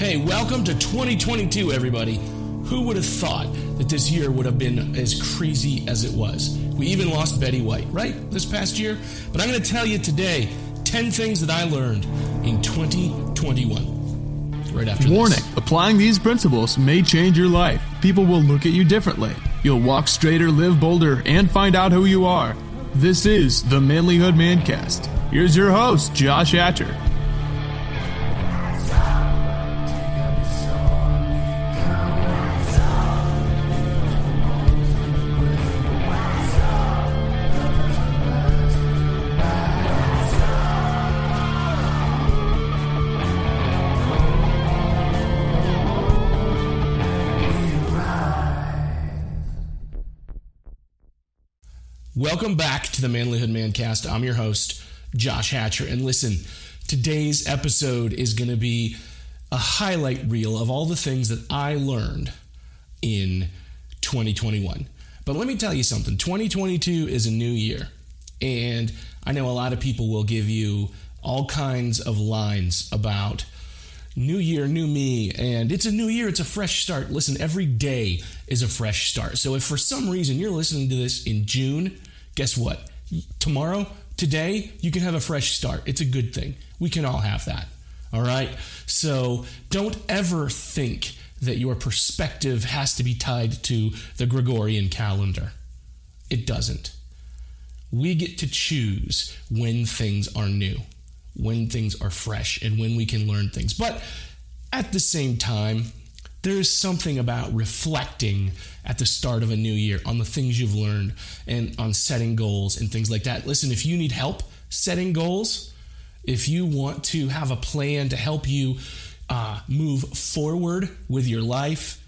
Hey, welcome to 2022, everybody. Who would have thought that this year would have been as crazy as it was? We even lost Betty White, right? This past year? But I'm going to tell you today 10 things that I learned in 2021. Right after Warning this. applying these principles may change your life. People will look at you differently. You'll walk straighter, live bolder, and find out who you are. This is the Manlyhood Mancast. Here's your host, Josh Hatcher. Welcome back to the Manlyhood Mancast. I'm your host, Josh Hatcher. And listen, today's episode is going to be a highlight reel of all the things that I learned in 2021. But let me tell you something 2022 is a new year. And I know a lot of people will give you all kinds of lines about new year, new me, and it's a new year, it's a fresh start. Listen, every day is a fresh start. So if for some reason you're listening to this in June, guess what? Tomorrow, today, you can have a fresh start. It's a good thing. We can all have that. All right? So don't ever think that your perspective has to be tied to the Gregorian calendar. It doesn't. We get to choose when things are new when things are fresh and when we can learn things. But at the same time, there is something about reflecting at the start of a new year on the things you've learned and on setting goals and things like that. Listen, if you need help setting goals, if you want to have a plan to help you uh, move forward with your life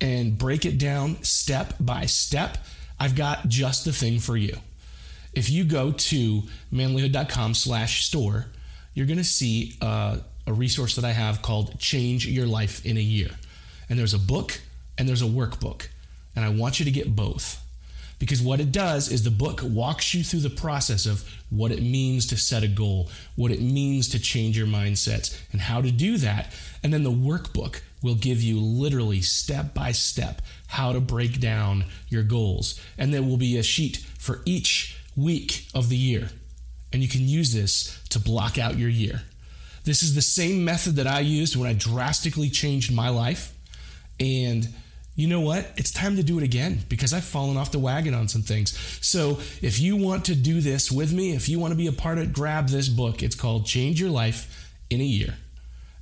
and break it down step by step, I've got just the thing for you. If you go to manlyhood.com slash store, you're going to see uh, a resource that I have called Change Your Life in a Year. And there's a book and there's a workbook. And I want you to get both. Because what it does is the book walks you through the process of what it means to set a goal, what it means to change your mindsets, and how to do that. And then the workbook will give you literally step by step how to break down your goals. And there will be a sheet for each week of the year and you can use this to block out your year. This is the same method that I used when I drastically changed my life. And you know what? It's time to do it again because I've fallen off the wagon on some things. So if you want to do this with me, if you want to be a part of it, grab this book. It's called Change Your Life in a Year.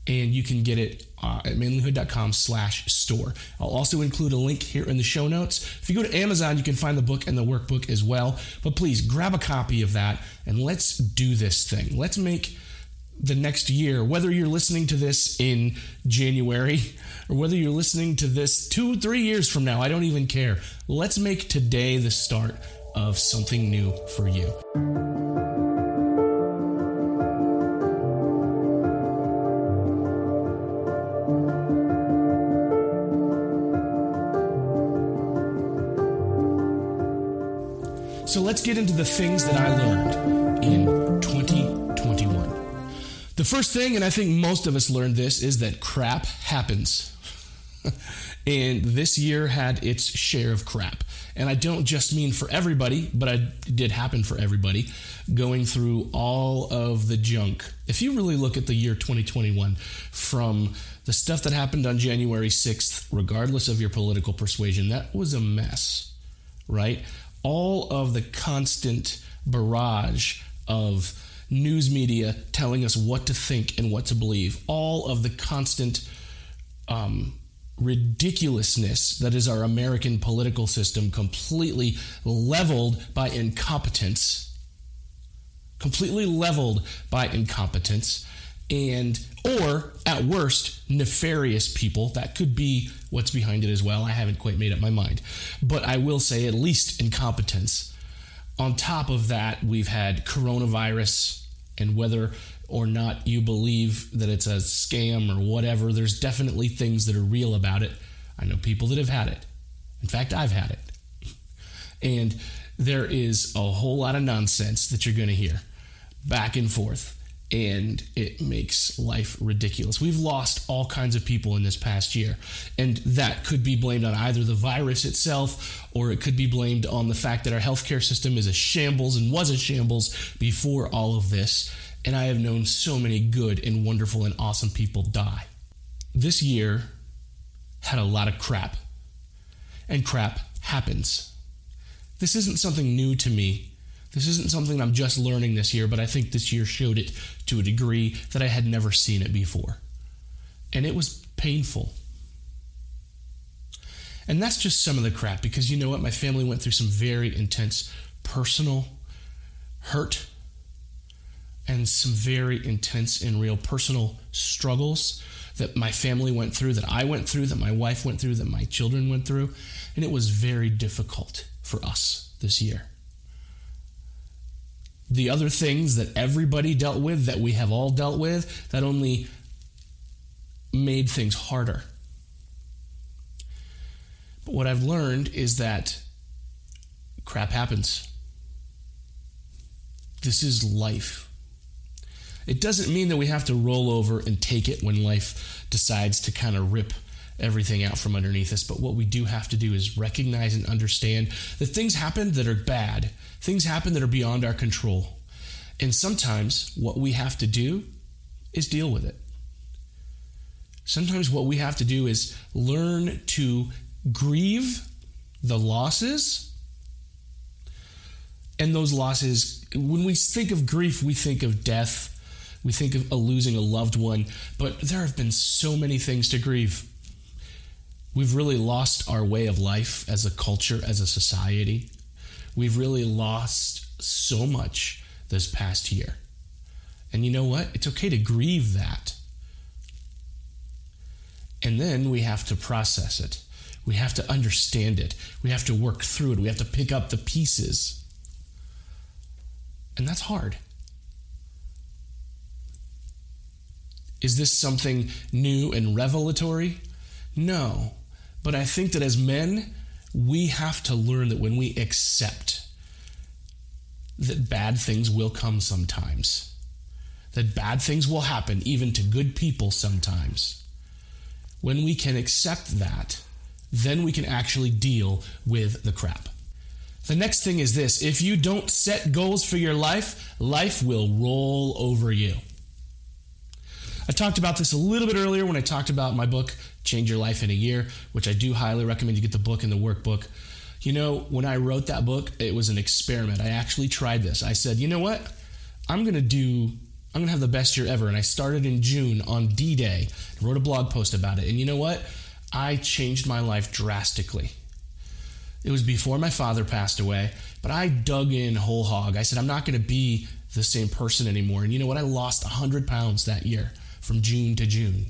And you can get it uh, at manlyhood.com slash store. I'll also include a link here in the show notes. If you go to Amazon, you can find the book and the workbook as well. But please grab a copy of that and let's do this thing. Let's make the next year, whether you're listening to this in January or whether you're listening to this two, three years from now, I don't even care. Let's make today the start of something new for you. So let's get into the things that I learned in 2021. The first thing, and I think most of us learned this, is that crap happens. and this year had its share of crap. And I don't just mean for everybody, but it did happen for everybody, going through all of the junk. If you really look at the year 2021, from the stuff that happened on January 6th, regardless of your political persuasion, that was a mess, right? all of the constant barrage of news media telling us what to think and what to believe, all of the constant um, ridiculousness that is our American political system, completely leveled by incompetence, completely leveled by incompetence and or at worst nefarious people. That could be what's behind it as well. I haven't quite made up my mind. But i will say at least incompetence. On top of that we've had coronavirus and whether or not you believe that it's a scam or whatever there's definitely things that are real about it. I know people that have had it. In fact i've had it. And there is a whole lot of nonsense that you're going to hear back and forth and it makes life ridiculous. We've lost all kinds of people in this past year, and that could be blamed on either the virus itself or it could be blamed on the fact that our healthcare system is a shambles and was a shambles before all of this. And I have known so many good and wonderful and awesome people die. This year had a lot of crap, and crap happens. This isn't something new to me this isn't something I'm just learning this year, but I think this year showed it to a degree that I had never seen it before. And it was painful. And that's just some of the crap because you know what? My family went through some very intense personal hurt and some very intense and real personal struggles that my family went through, that I went through, that my wife went through, that my children went through. And it was very difficult for us this year the other things that everybody dealt with, that we have all dealt with, that only made things harder. But what I've learned is that crap happens. This is life. It doesn't mean that we have to roll over and take it when life decides to kind of rip everything out from underneath us. But what we do have to do is recognize and understand that things happen that are bad, things happen that are beyond our control. And sometimes what we have to do is deal with it. Sometimes what we have to do is learn to grieve the losses. And those losses, when we think of grief, we think of death, we think of losing a loved one, but there have been so many things to grieve. We've really lost our way of life as a culture, as a society. We've really lost so much this past year. And you know what? It's okay to grieve that. And then we have to process it. We have to understand it. We have to work through it. We have to pick up the pieces. And that's hard. Is this something new and revelatory? No. But I think that as men, we have to learn that when we accept that bad things will come sometimes, that bad things will happen even to good people sometimes, when we can accept that, then we can actually deal with the crap. The next thing is this if you don't set goals for your life, life will roll over you. I talked about this a little bit earlier when I talked about my book, Change Your Life in a Year, which I do highly recommend you get the book and the workbook. You know, when I wrote that book, it was an experiment. I actually tried this. I said, you know what? I'm going to do, I'm going to have the best year ever. And I started in June on D Day, wrote a blog post about it. And you know what? I changed my life drastically. It was before my father passed away, but I dug in whole hog. I said, I'm not going to be the same person anymore. And you know what? I lost 100 pounds that year from June to June.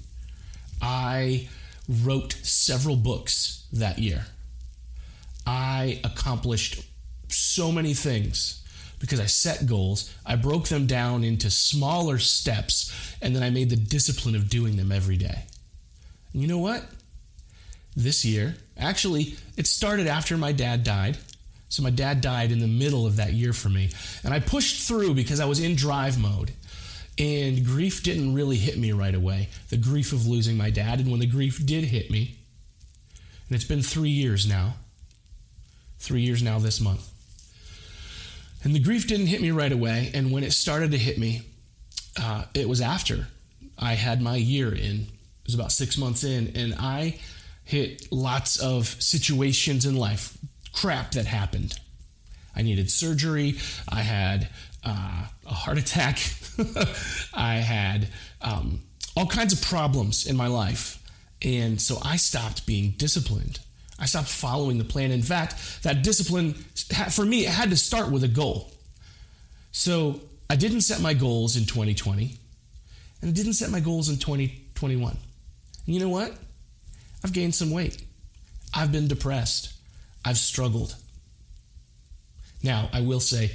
I wrote several books that year. I accomplished so many things because I set goals. I broke them down into smaller steps, and then I made the discipline of doing them every day. And you know what? This year, actually, it started after my dad died. So my dad died in the middle of that year for me. And I pushed through because I was in drive mode. And grief didn't really hit me right away. The grief of losing my dad. And when the grief did hit me, and it's been three years now, three years now this month. And the grief didn't hit me right away. And when it started to hit me, uh, it was after I had my year in. It was about six months in. And I hit lots of situations in life, crap that happened. I needed surgery. I had uh, a heart attack. I had um, all kinds of problems in my life. And so I stopped being disciplined. I stopped following the plan. In fact, that discipline, for me, it had to start with a goal. So I didn't set my goals in 2020, and I didn't set my goals in 2021. And you know what? I've gained some weight. I've been depressed. I've struggled. Now, I will say,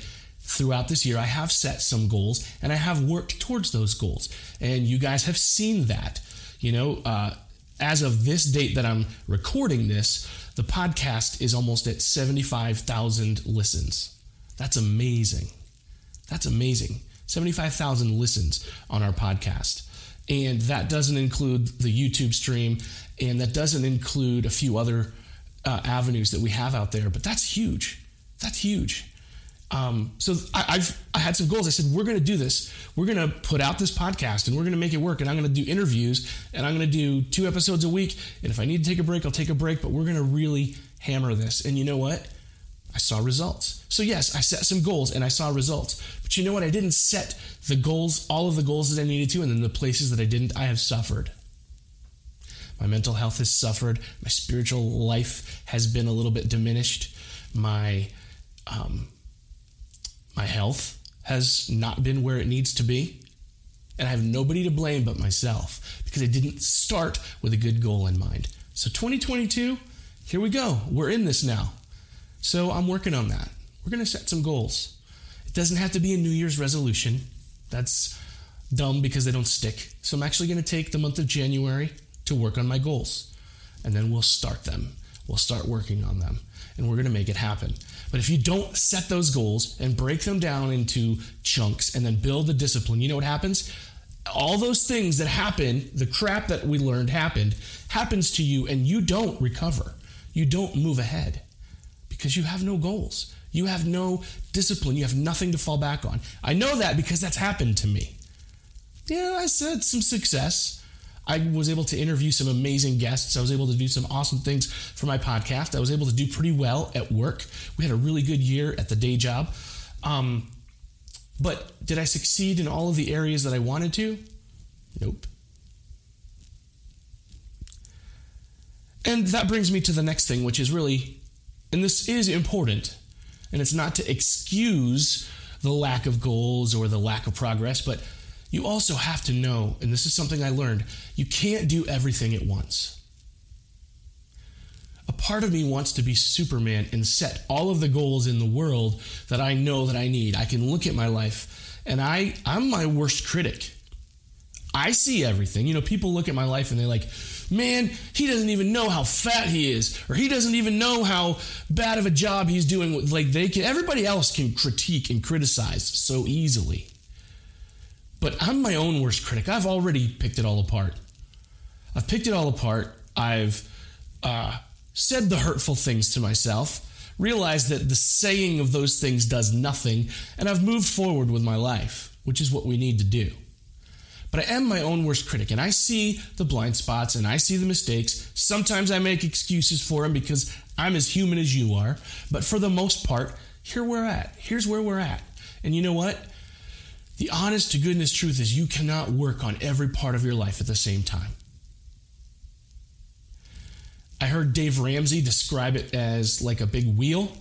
throughout this year, I have set some goals and I have worked towards those goals. And you guys have seen that. You know, uh, as of this date that I'm recording this, the podcast is almost at 75,000 listens. That's amazing. That's amazing. 75,000 listens on our podcast. And that doesn't include the YouTube stream, and that doesn't include a few other uh, avenues that we have out there. But that's huge. That's huge. Um, so I, have I had some goals. I said we're going to do this. We're going to put out this podcast, and we're going to make it work. And I'm going to do interviews, and I'm going to do two episodes a week. And if I need to take a break, I'll take a break. But we're going to really hammer this. And you know what? I saw results. So yes, I set some goals and I saw results. But you know what? I didn't set the goals, all of the goals that I needed to, and then the places that I didn't, I have suffered. My mental health has suffered. My spiritual life has been a little bit diminished. My um, my health has not been where it needs to be. And I have nobody to blame but myself because I didn't start with a good goal in mind. So 2022, here we go. We're in this now. So I'm working on that. We're going to set some goals. It doesn't have to be a New Year's resolution. That's dumb because they don't stick. So I'm actually going to take the month of January to work on my goals. And then we'll start them. We'll start working on them. And we're going to make it happen. But if you don't set those goals and break them down into chunks and then build the discipline, you know what happens? All those things that happen, the crap that we learned happened, happens to you and you don't recover. You don't move ahead because you have no goals. You have no discipline. You have nothing to fall back on. I know that because that's happened to me. Yeah, I said some success. I was able to interview some amazing guests. I was able to do some awesome things for my podcast. I was able to do pretty well at work. We had a really good year at the day job. Um, but did I succeed in all of the areas that I wanted to? Nope. And that brings me to the next thing, which is really and this is important, and it's not to excuse the lack of goals or the lack of progress, but you also have to know, and this is something I learned, you can't do everything at once. A part of me wants to be Superman and set all of the goals in the world that I know that I need. I can look at my life and I I'm my worst critic. I see everything. You know, people look at my life and they're like, man, he doesn't even know how fat he is, or he doesn't even know how bad of a job he's doing. Like they can, everybody else can critique and criticize so easily. But I'm my own worst critic. I've already picked it all apart. I've picked it all apart. I've uh, said the hurtful things to myself, realized that the saying of those things does nothing, and I've moved forward with my life, which is what we need to do. But I am my own worst critic and I see the blind spots and I see the mistakes. Sometimes I make excuses for them because I'm as human as you are. But for the most part, here we're at. Here's where we're at. And you know what? The honest to goodness truth is you cannot work on every part of your life at the same time. I heard Dave Ramsey describe it as like a big wheel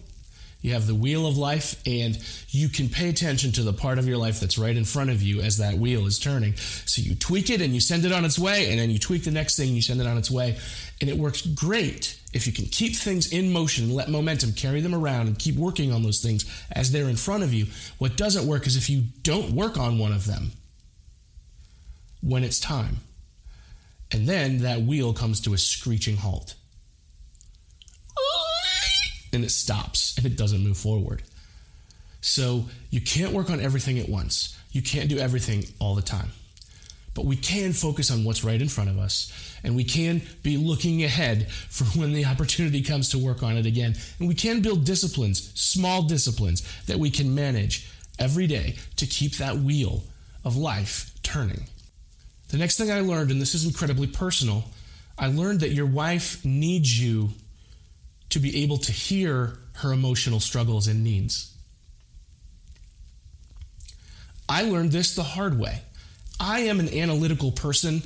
you have the wheel of life, and you can pay attention to the part of your life that's right in front of you as that wheel is turning. So you tweak it and you send it on its way, and then you tweak the next thing and you send it on its way. And it works great if you can keep things in motion and let momentum carry them around and keep working on those things as they're in front of you. What doesn't work is if you don't work on one of them when it's time. And then that wheel comes to a screeching halt and it stops and it doesn't move forward. So you can't work on everything at once. You can't do everything all the time. But we can focus on what's right in front of us, and we can be looking ahead for when the opportunity comes to work on it again. And we can build disciplines, small disciplines, that we can manage every day to keep that wheel of life turning. The next thing I learned, and this is incredibly personal, I learned that your wife needs you to be able to hear her emotional struggles and needs. I learned this the hard way. I am an analytical person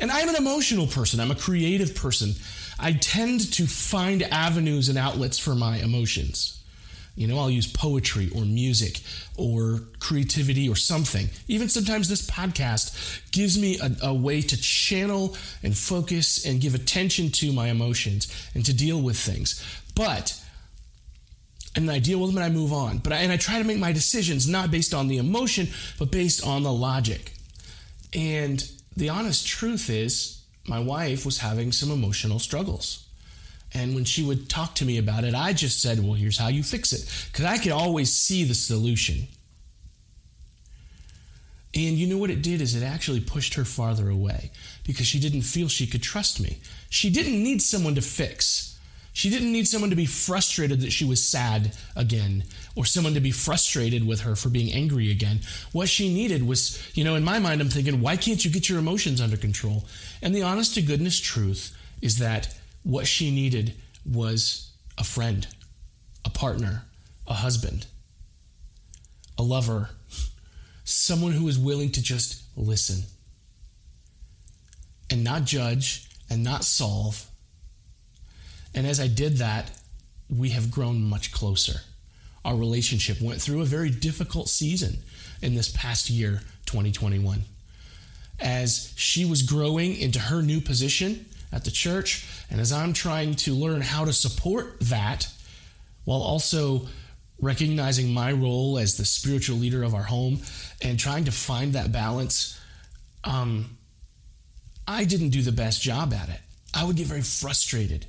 and I'm an emotional person. I'm a creative person. I tend to find avenues and outlets for my emotions. You know, I'll use poetry or music or creativity or something. Even sometimes this podcast gives me a, a, way to channel and focus and give attention to my emotions and to deal with things. But and I deal with them and I move on. But I, and I try to make my decisions not based on the emotion, but based on the logic. And the honest truth is, my wife was having some emotional struggles. And when she would talk to me about it, I just said, Well, here's how you fix it. Because I could always see the solution. And you know what it did is it actually pushed her farther away because she didn't feel she could trust me. She didn't need someone to fix. She didn't need someone to be frustrated that she was sad again or someone to be frustrated with her for being angry again. What she needed was, you know, in my mind, I'm thinking, why can't you get your emotions under control? And the honest to goodness truth is that what she needed was a friend, a partner, a husband, a lover, someone who was willing to just listen and not judge and not solve. And as I did that, we have grown much closer. Our relationship went through a very difficult season in this past year, 2021. As she was growing into her new position at the church, and as I'm trying to learn how to support that while also recognizing my role as the spiritual leader of our home and trying to find that balance, um, I didn't do the best job at it. I would get very frustrated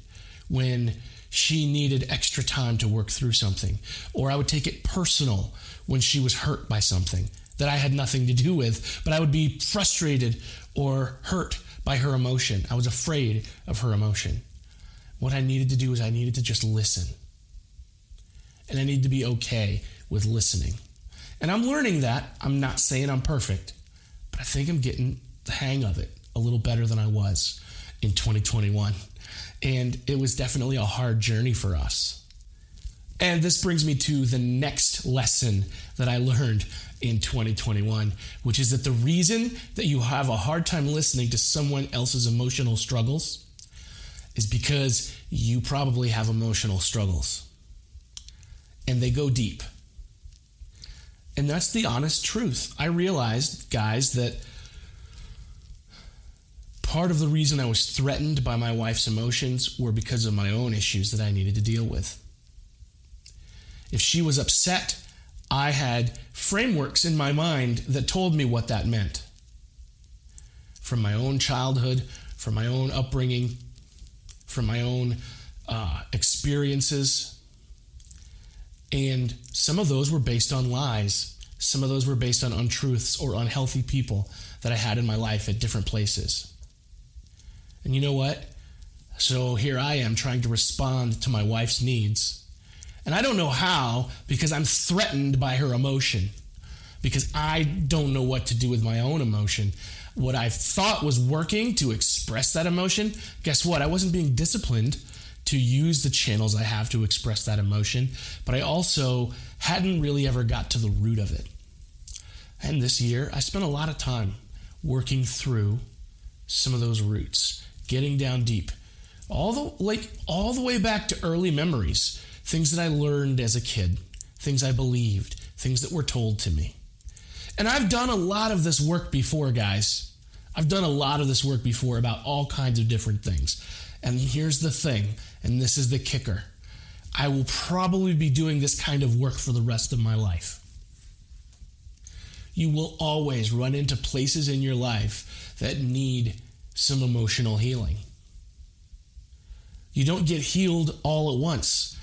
when she needed extra time to work through something, or I would take it personal when she was hurt by something that I had nothing to do with, but I would be frustrated or hurt by her emotion. I was afraid of her emotion. What I needed to do is I needed to just listen and I need to be okay with listening. And I'm learning that. I'm not saying I'm perfect, but I think I'm getting the hang of it a little better than I was in 2021. And it was definitely a hard journey for us. And this brings me to the next lesson that I learned in 2021, which is that the reason that you have a hard time listening to someone else's emotional struggles is because you probably have emotional struggles and they go deep. And that's the honest truth. I realized, guys, that part of the reason I was threatened by my wife's emotions were because of my own issues that I needed to deal with. If she was upset, I had frameworks in my mind that told me what that meant. From my own childhood, from my own upbringing, from my own uh, experiences, and some of those were based on lies. Some of those were based on untruths or unhealthy people that I had in my life at different places. And you know what? So here I am trying to respond to my wife's needs. And I don't know how because I'm threatened by her emotion, because I don't know what to do with my own emotion. What I thought was working to express that emotion, guess what? I wasn't being disciplined to use the channels I have to express that emotion, but I also hadn't really ever got to the root of it. And this year, I spent a lot of time working through some of those roots, getting down deep, all the like all the way back to early memories, things that I learned as a kid, things I believed, things that were told to me. And I've done a lot of this work before, guys. I've done a lot of this work before about all kinds of different things. And here's the thing, and this is the kicker I will probably be doing this kind of work for the rest of my life. You will always run into places in your life that need some emotional healing. You don't get healed all at once.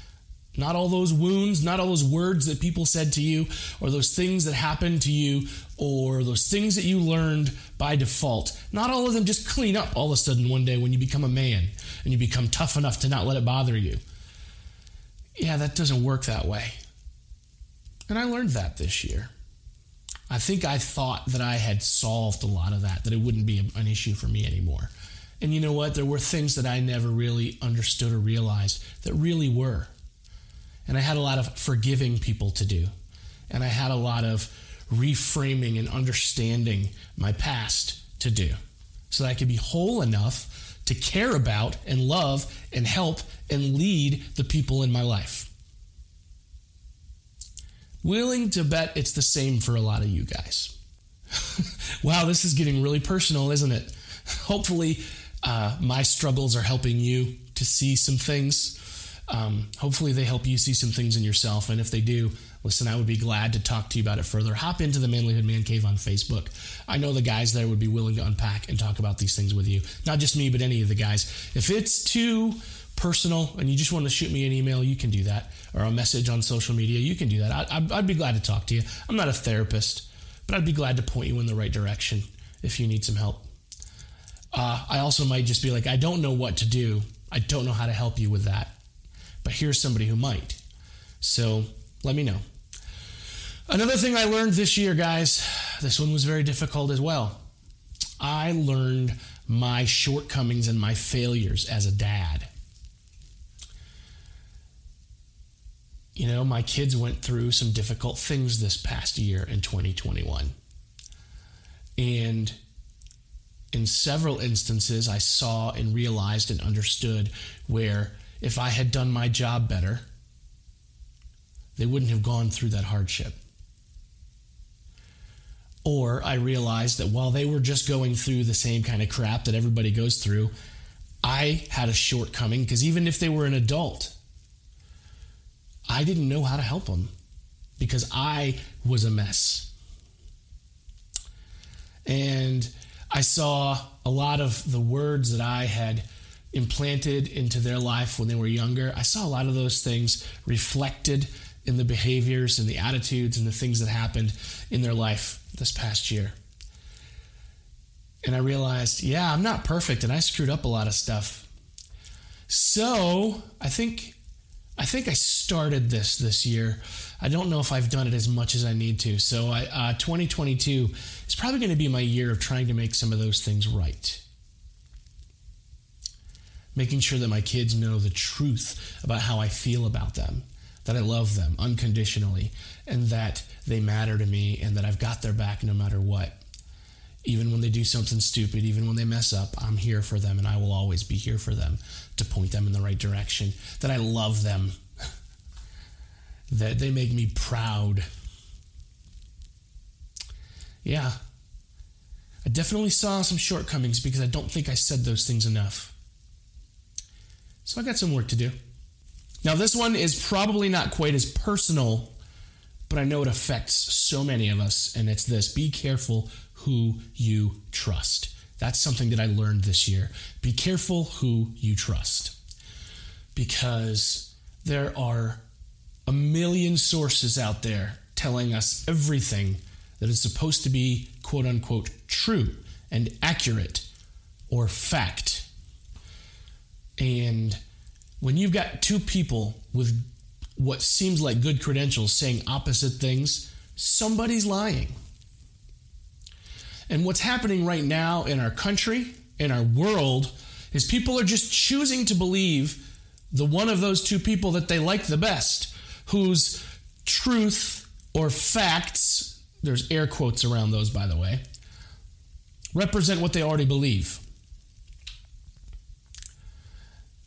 Not all those wounds, not all those words that people said to you, or those things that happened to you, or those things that you learned by default. Not all of them just clean up all of a sudden one day when you become a man and you become tough enough to not let it bother you. Yeah, that doesn't work that way. And I learned that this year. I think I thought that I had solved a lot of that, that it wouldn't be an issue for me anymore. And you know what? There were things that I never really understood or realized that really were. And I had a lot of forgiving people to do. And I had a lot of reframing and understanding my past to do so that I could be whole enough to care about and love and help and lead the people in my life. Willing to bet it's the same for a lot of you guys. wow, this is getting really personal, isn't it? Hopefully, uh, my struggles are helping you to see some things um, hopefully, they help you see some things in yourself. And if they do, listen, I would be glad to talk to you about it further. Hop into the Manlyhood Man Cave on Facebook. I know the guys there would be willing to unpack and talk about these things with you. Not just me, but any of the guys. If it's too personal and you just want to shoot me an email, you can do that. Or a message on social media, you can do that. I, would be glad to talk to you. I'm not a therapist, but I'd be glad to point you in the right direction if you need some help. Uh, I also might just be like, I don't know what to do. I don't know how to help you with that. But here's somebody who might. So let me know. Another thing I learned this year, guys, this one was very difficult as well. I learned my shortcomings and my failures as a dad. You know, my kids went through some difficult things this past year in 2021. And in several instances, I saw and realized and understood where if I had done my job better, they wouldn't have gone through that hardship. Or I realized that while they were just going through the same kind of crap that everybody goes through, I had a shortcoming because even if they were an adult, I didn't know how to help them because I was a mess. And I saw a lot of the words that I had implanted into their life when they were younger. I saw a lot of those things reflected in the behaviors and the attitudes and the things that happened in their life this past year. And I realized, yeah, I'm not perfect and I screwed up a lot of stuff. So I think I think I started this this year. I don't know if I've done it as much as I need to. So I, uh, 2022 is probably going to be my year of trying to make some of those things right. Making sure that my kids know the truth about how I feel about them, that I love them unconditionally, and that they matter to me, and that I've got their back no matter what. Even when they do something stupid, even when they mess up, I'm here for them and I will always be here for them to point them in the right direction. That I love them. that they make me proud. Yeah. I definitely saw some shortcomings because I don't think I said those things enough. So I got some work to do. Now, this one is probably not quite as personal, but I know it affects so many of us, and it's this be careful who you trust. That's something that I learned this year. Be careful who you trust because there are a million sources out there telling us everything that is supposed to be quote unquote true and accurate or fact. And when you've got two people with what seems like good credentials saying opposite things, somebody's lying. And what's happening right now in our country, in our world, is people are just choosing to believe the one of those two people that they like the best, whose truth or facts, there's air quotes around those, by the way, represent what they already believe.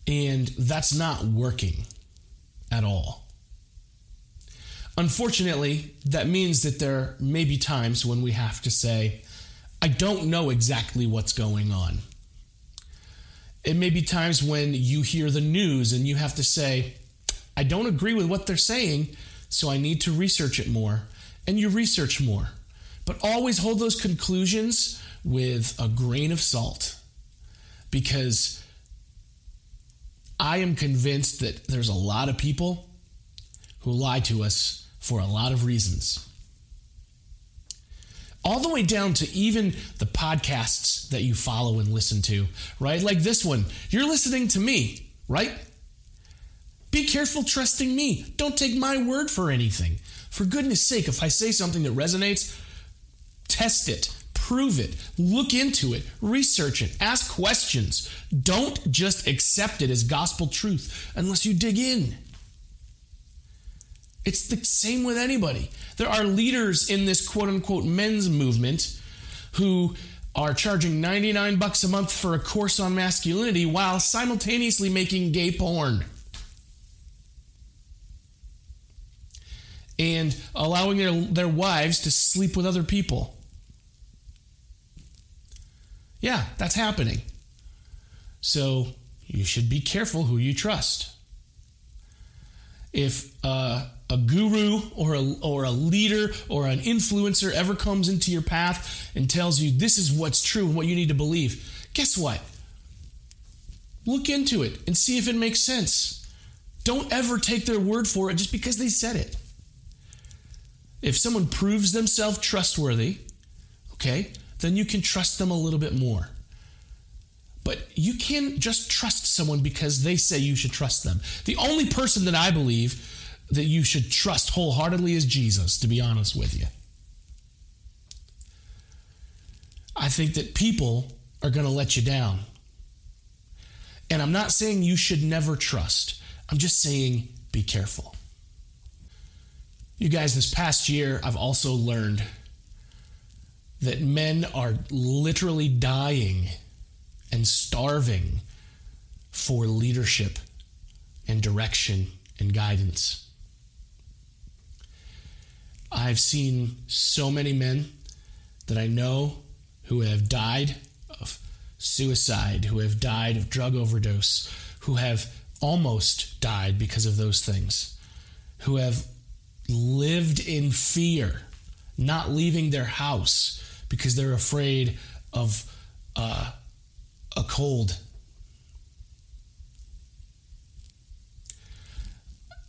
And that's not working at all. Unfortunately, that means that there may be times when we have to say, I don't know exactly what's going on. It may be times when you hear the news and you have to say, I don't agree with what they're saying, so I need to research it more. And you research more. But always hold those conclusions with a grain of salt because I am convinced that there's a lot of people who lie to us for a lot of reasons all the way down to even the podcasts that you follow and listen to, right? Like this one. You're listening to me, right? Be careful trusting me. Don't take my word for anything. For goodness sake, if I say something that resonates, test it, prove it, look into it, research it, ask questions. Don't just accept it as gospel truth unless you dig in. It's the same with anybody. There are leaders in this quote unquote men's movement who are charging 99 bucks a month for a course on masculinity while simultaneously making gay porn. And allowing their, their wives to sleep with other people. Yeah, that's happening. So you should be careful who you trust. If uh, a guru or a, or a leader or an influencer ever comes into your path and tells you this is what's true and what you need to believe, guess what? Look into it and see if it makes sense. Don't ever take their word for it just because they said it. If someone proves themselves trustworthy, okay, then you can trust them a little bit more. But you can't just trust someone because they say you should trust them. The only person that I believe that you should trust wholeheartedly is Jesus, to be honest with you. I think that people are going to let you down. And I'm not saying you should never trust, I'm just saying be careful. You guys, this past year, I've also learned that men are literally dying and starving for leadership and direction and guidance. I've seen so many men that I know who have died of suicide, who have died of drug overdose, who have almost died because of those things, who have lived in fear, not leaving their house because they're afraid of uh, a cold.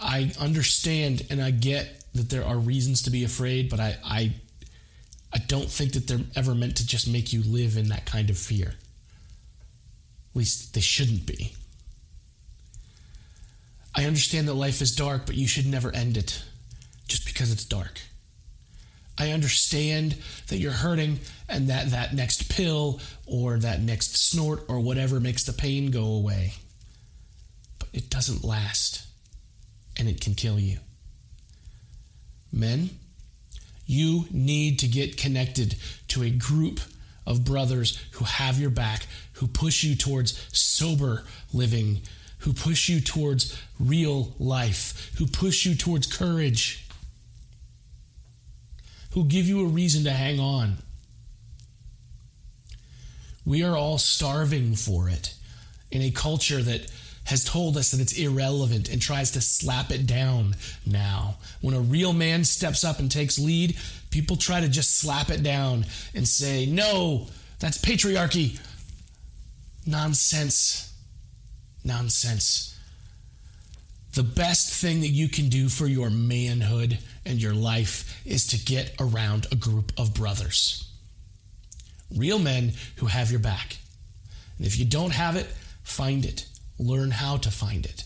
I understand and I get that there are reasons to be afraid, but I, I, I don't think that they're ever meant to just make you live in that kind of fear. At least they shouldn't be. I understand that life is dark, but you should never end it just because it's dark. I understand that you're hurting and that that next pill or that next snort or whatever makes the pain go away. But it doesn't last and it can kill you. Men, you need to get connected to a group of brothers who have your back, who push you towards sober living, who push you towards real life, who push you towards courage who give you a reason to hang on. We are all starving for it in a culture that has told us that it's irrelevant and tries to slap it down now. When a real man steps up and takes lead, people try to just slap it down and say, no, that's patriarchy. Nonsense. Nonsense. The best thing that you can do for your manhood and your life is to get around a group of brothers. Real men who have your back. And if you don't have it, find it. Learn how to find it.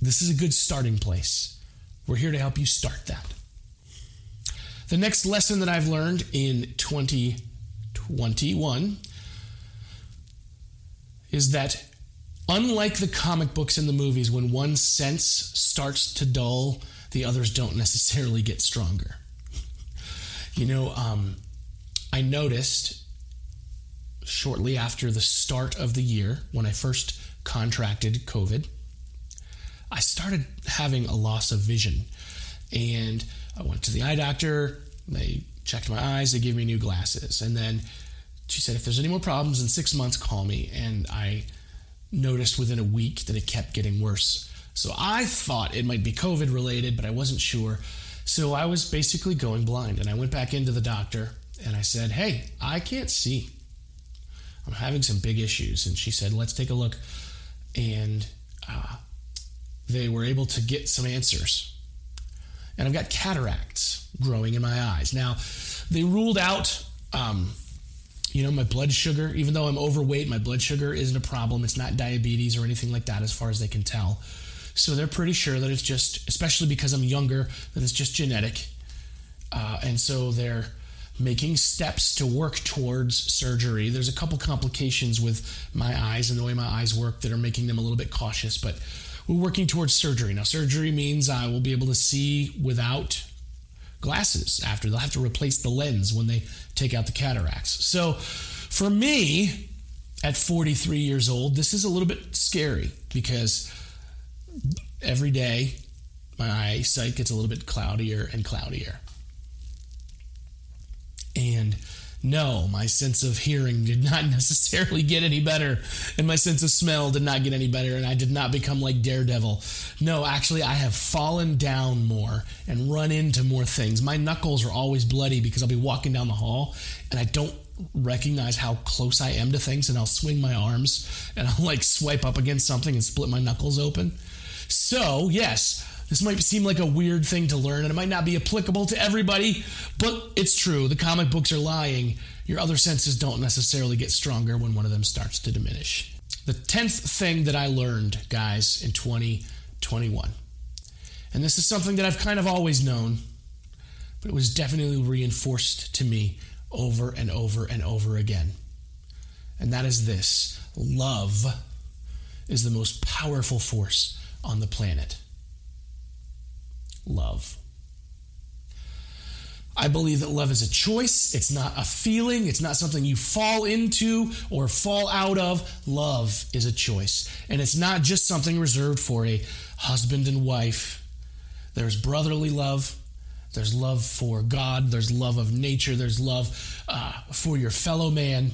This is a good starting place. We're here to help you start that. The next lesson that I've learned in 2021 is that Unlike the comic books and the movies, when one sense starts to dull, the others don't necessarily get stronger. you know, um, I noticed shortly after the start of the year, when I first contracted COVID, I started having a loss of vision. And I went to the eye doctor, they checked my eyes, they gave me new glasses. And then she said, if there's any more problems in six months, call me. And I noticed within a week that it kept getting worse. So I thought it might be COVID related, but I wasn't sure. So I was basically going blind. And I went back into the doctor and I said, Hey, I can't see. I'm having some big issues. And she said, Let's take a look. And uh, they were able to get some answers. And I've got cataracts growing in my eyes. Now, they ruled out um, you know, my blood sugar, even though I'm overweight, my blood sugar isn't a problem. It's not diabetes or anything like that as far as they can tell. So they're pretty sure that it's just, especially because I'm younger, that it's just genetic. Uh, and so they're making steps to work towards surgery. There's a couple complications with my eyes and the way my eyes work that are making them a little bit cautious, but we're working towards surgery. Now, surgery means I will be able to see without glasses after. They'll have to replace the lens when they take out the cataracts. So for me, at 43 years old, this is a little bit scary because every day my eyesight gets a little bit cloudier and cloudier. And no, my sense of hearing did not necessarily get any better, and my sense of smell did not get any better, and I did not become like Daredevil. No, actually, I have fallen down more and run into more things. My knuckles are always bloody because I'll be walking down the hall and I don't recognize how close I am to things, and I'll swing my arms and I'll like swipe up against something and split my knuckles open. So, yes, This might seem like a weird thing to learn, and it might not be applicable to everybody, but it's true. The comic books are lying. Your other senses don't necessarily get stronger when one of them starts to diminish. The 10th thing that I learned, guys, in 2021, and this is something that I've kind of always known, but it was definitely reinforced to me over and over and over again. And that is this love is the most powerful force on the planet love. I believe that love is a choice. It's not a feeling. It's not something you fall into or fall out of. Love is a choice. And it's not just something reserved for a husband and wife. There's brotherly love. There's love for God. There's love of nature. There's love uh, for your fellow man.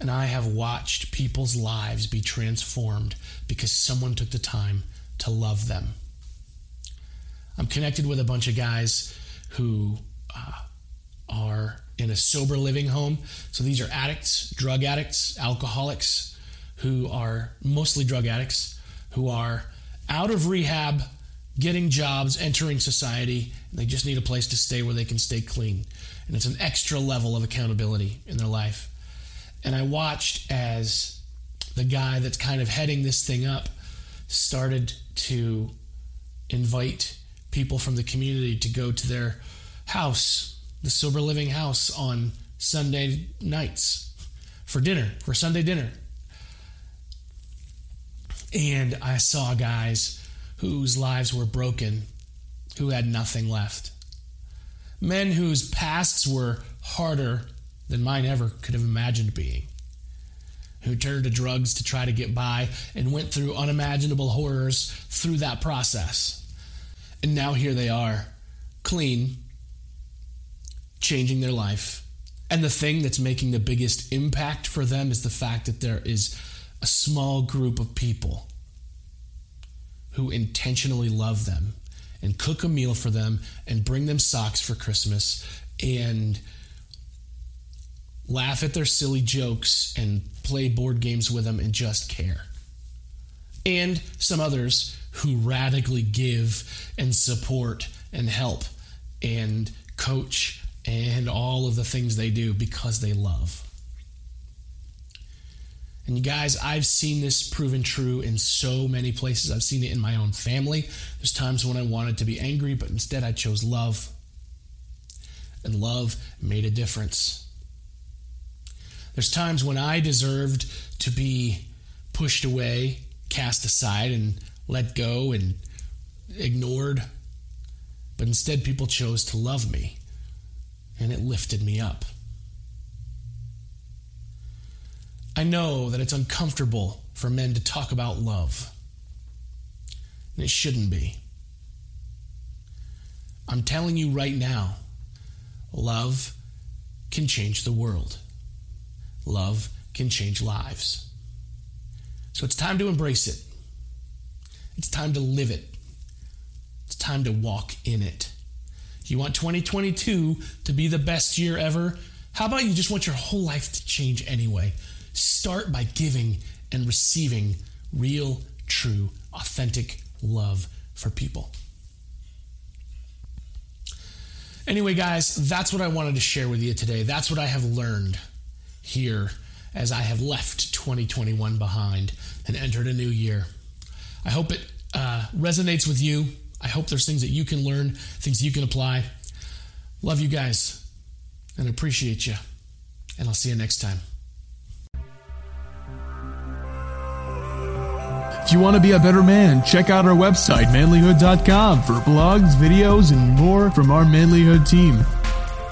And I have watched people's lives be transformed because someone took the time to love them. I'm connected with a bunch of guys who uh, are in a sober living home. So these are addicts, drug addicts, alcoholics who are mostly drug addicts, who are out of rehab, getting jobs, entering society. they just need a place to stay where they can stay clean. And it's an extra level of accountability in their life. And I watched as the guy that's kind of heading this thing up started to invite people from the community to go to their house, the Sober Living House, on Sunday nights for dinner, for Sunday dinner. And I saw guys whose lives were broken, who had nothing left. Men whose pasts were harder than mine ever could have imagined being. Who turned to drugs to try to get by and went through unimaginable horrors through that process. And now here they are, clean, changing their life. And the thing that's making the biggest impact for them is the fact that there is a small group of people who intentionally love them and cook a meal for them and bring them socks for Christmas and laugh at their silly jokes and play board games with them and just care. And some others who radically give and support and help and coach and all of the things they do because they love. And you guys, I've seen this proven true in so many places. I've seen it in my own family. There's times when I wanted to be angry, but instead I chose love. And love made a difference. There's times when I deserved to be pushed away, cast aside, and let go and ignored. But instead, people chose to love me, and it lifted me up. I know that it's uncomfortable for men to talk about love, and it shouldn't be. I'm telling you right now love can change the world, love can change lives. So it's time to embrace it. It's time to live it. It's time to walk in it. You want 2022 to be the best year ever? How about you just want your whole life to change anyway? Start by giving and receiving real, true, authentic love for people. Anyway, guys, that's what I wanted to share with you today. That's what I have learned here as I have left 2021 behind and entered a new year. I hope it uh, resonates with you. I hope there's things that you can learn, things you can apply. Love you guys and appreciate you. And I'll see you next time. If you want to be a better man, check out our website, manlyhood.com, for blogs, videos, and more from our Manlyhood team.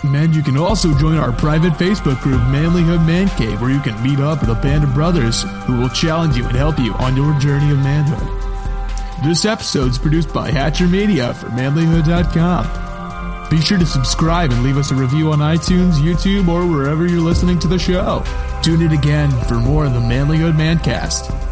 And you can also join our private Facebook group, Manlyhood Man Cave, where you can meet up with a band of brothers who will challenge you and help you on your journey of manhood. This episode is produced by Hatcher Media for manlyhood.com. Be sure to subscribe and leave us a review on iTunes, YouTube, or wherever you're listening to the show. Tune in again for more of the Manlyhood Mancast.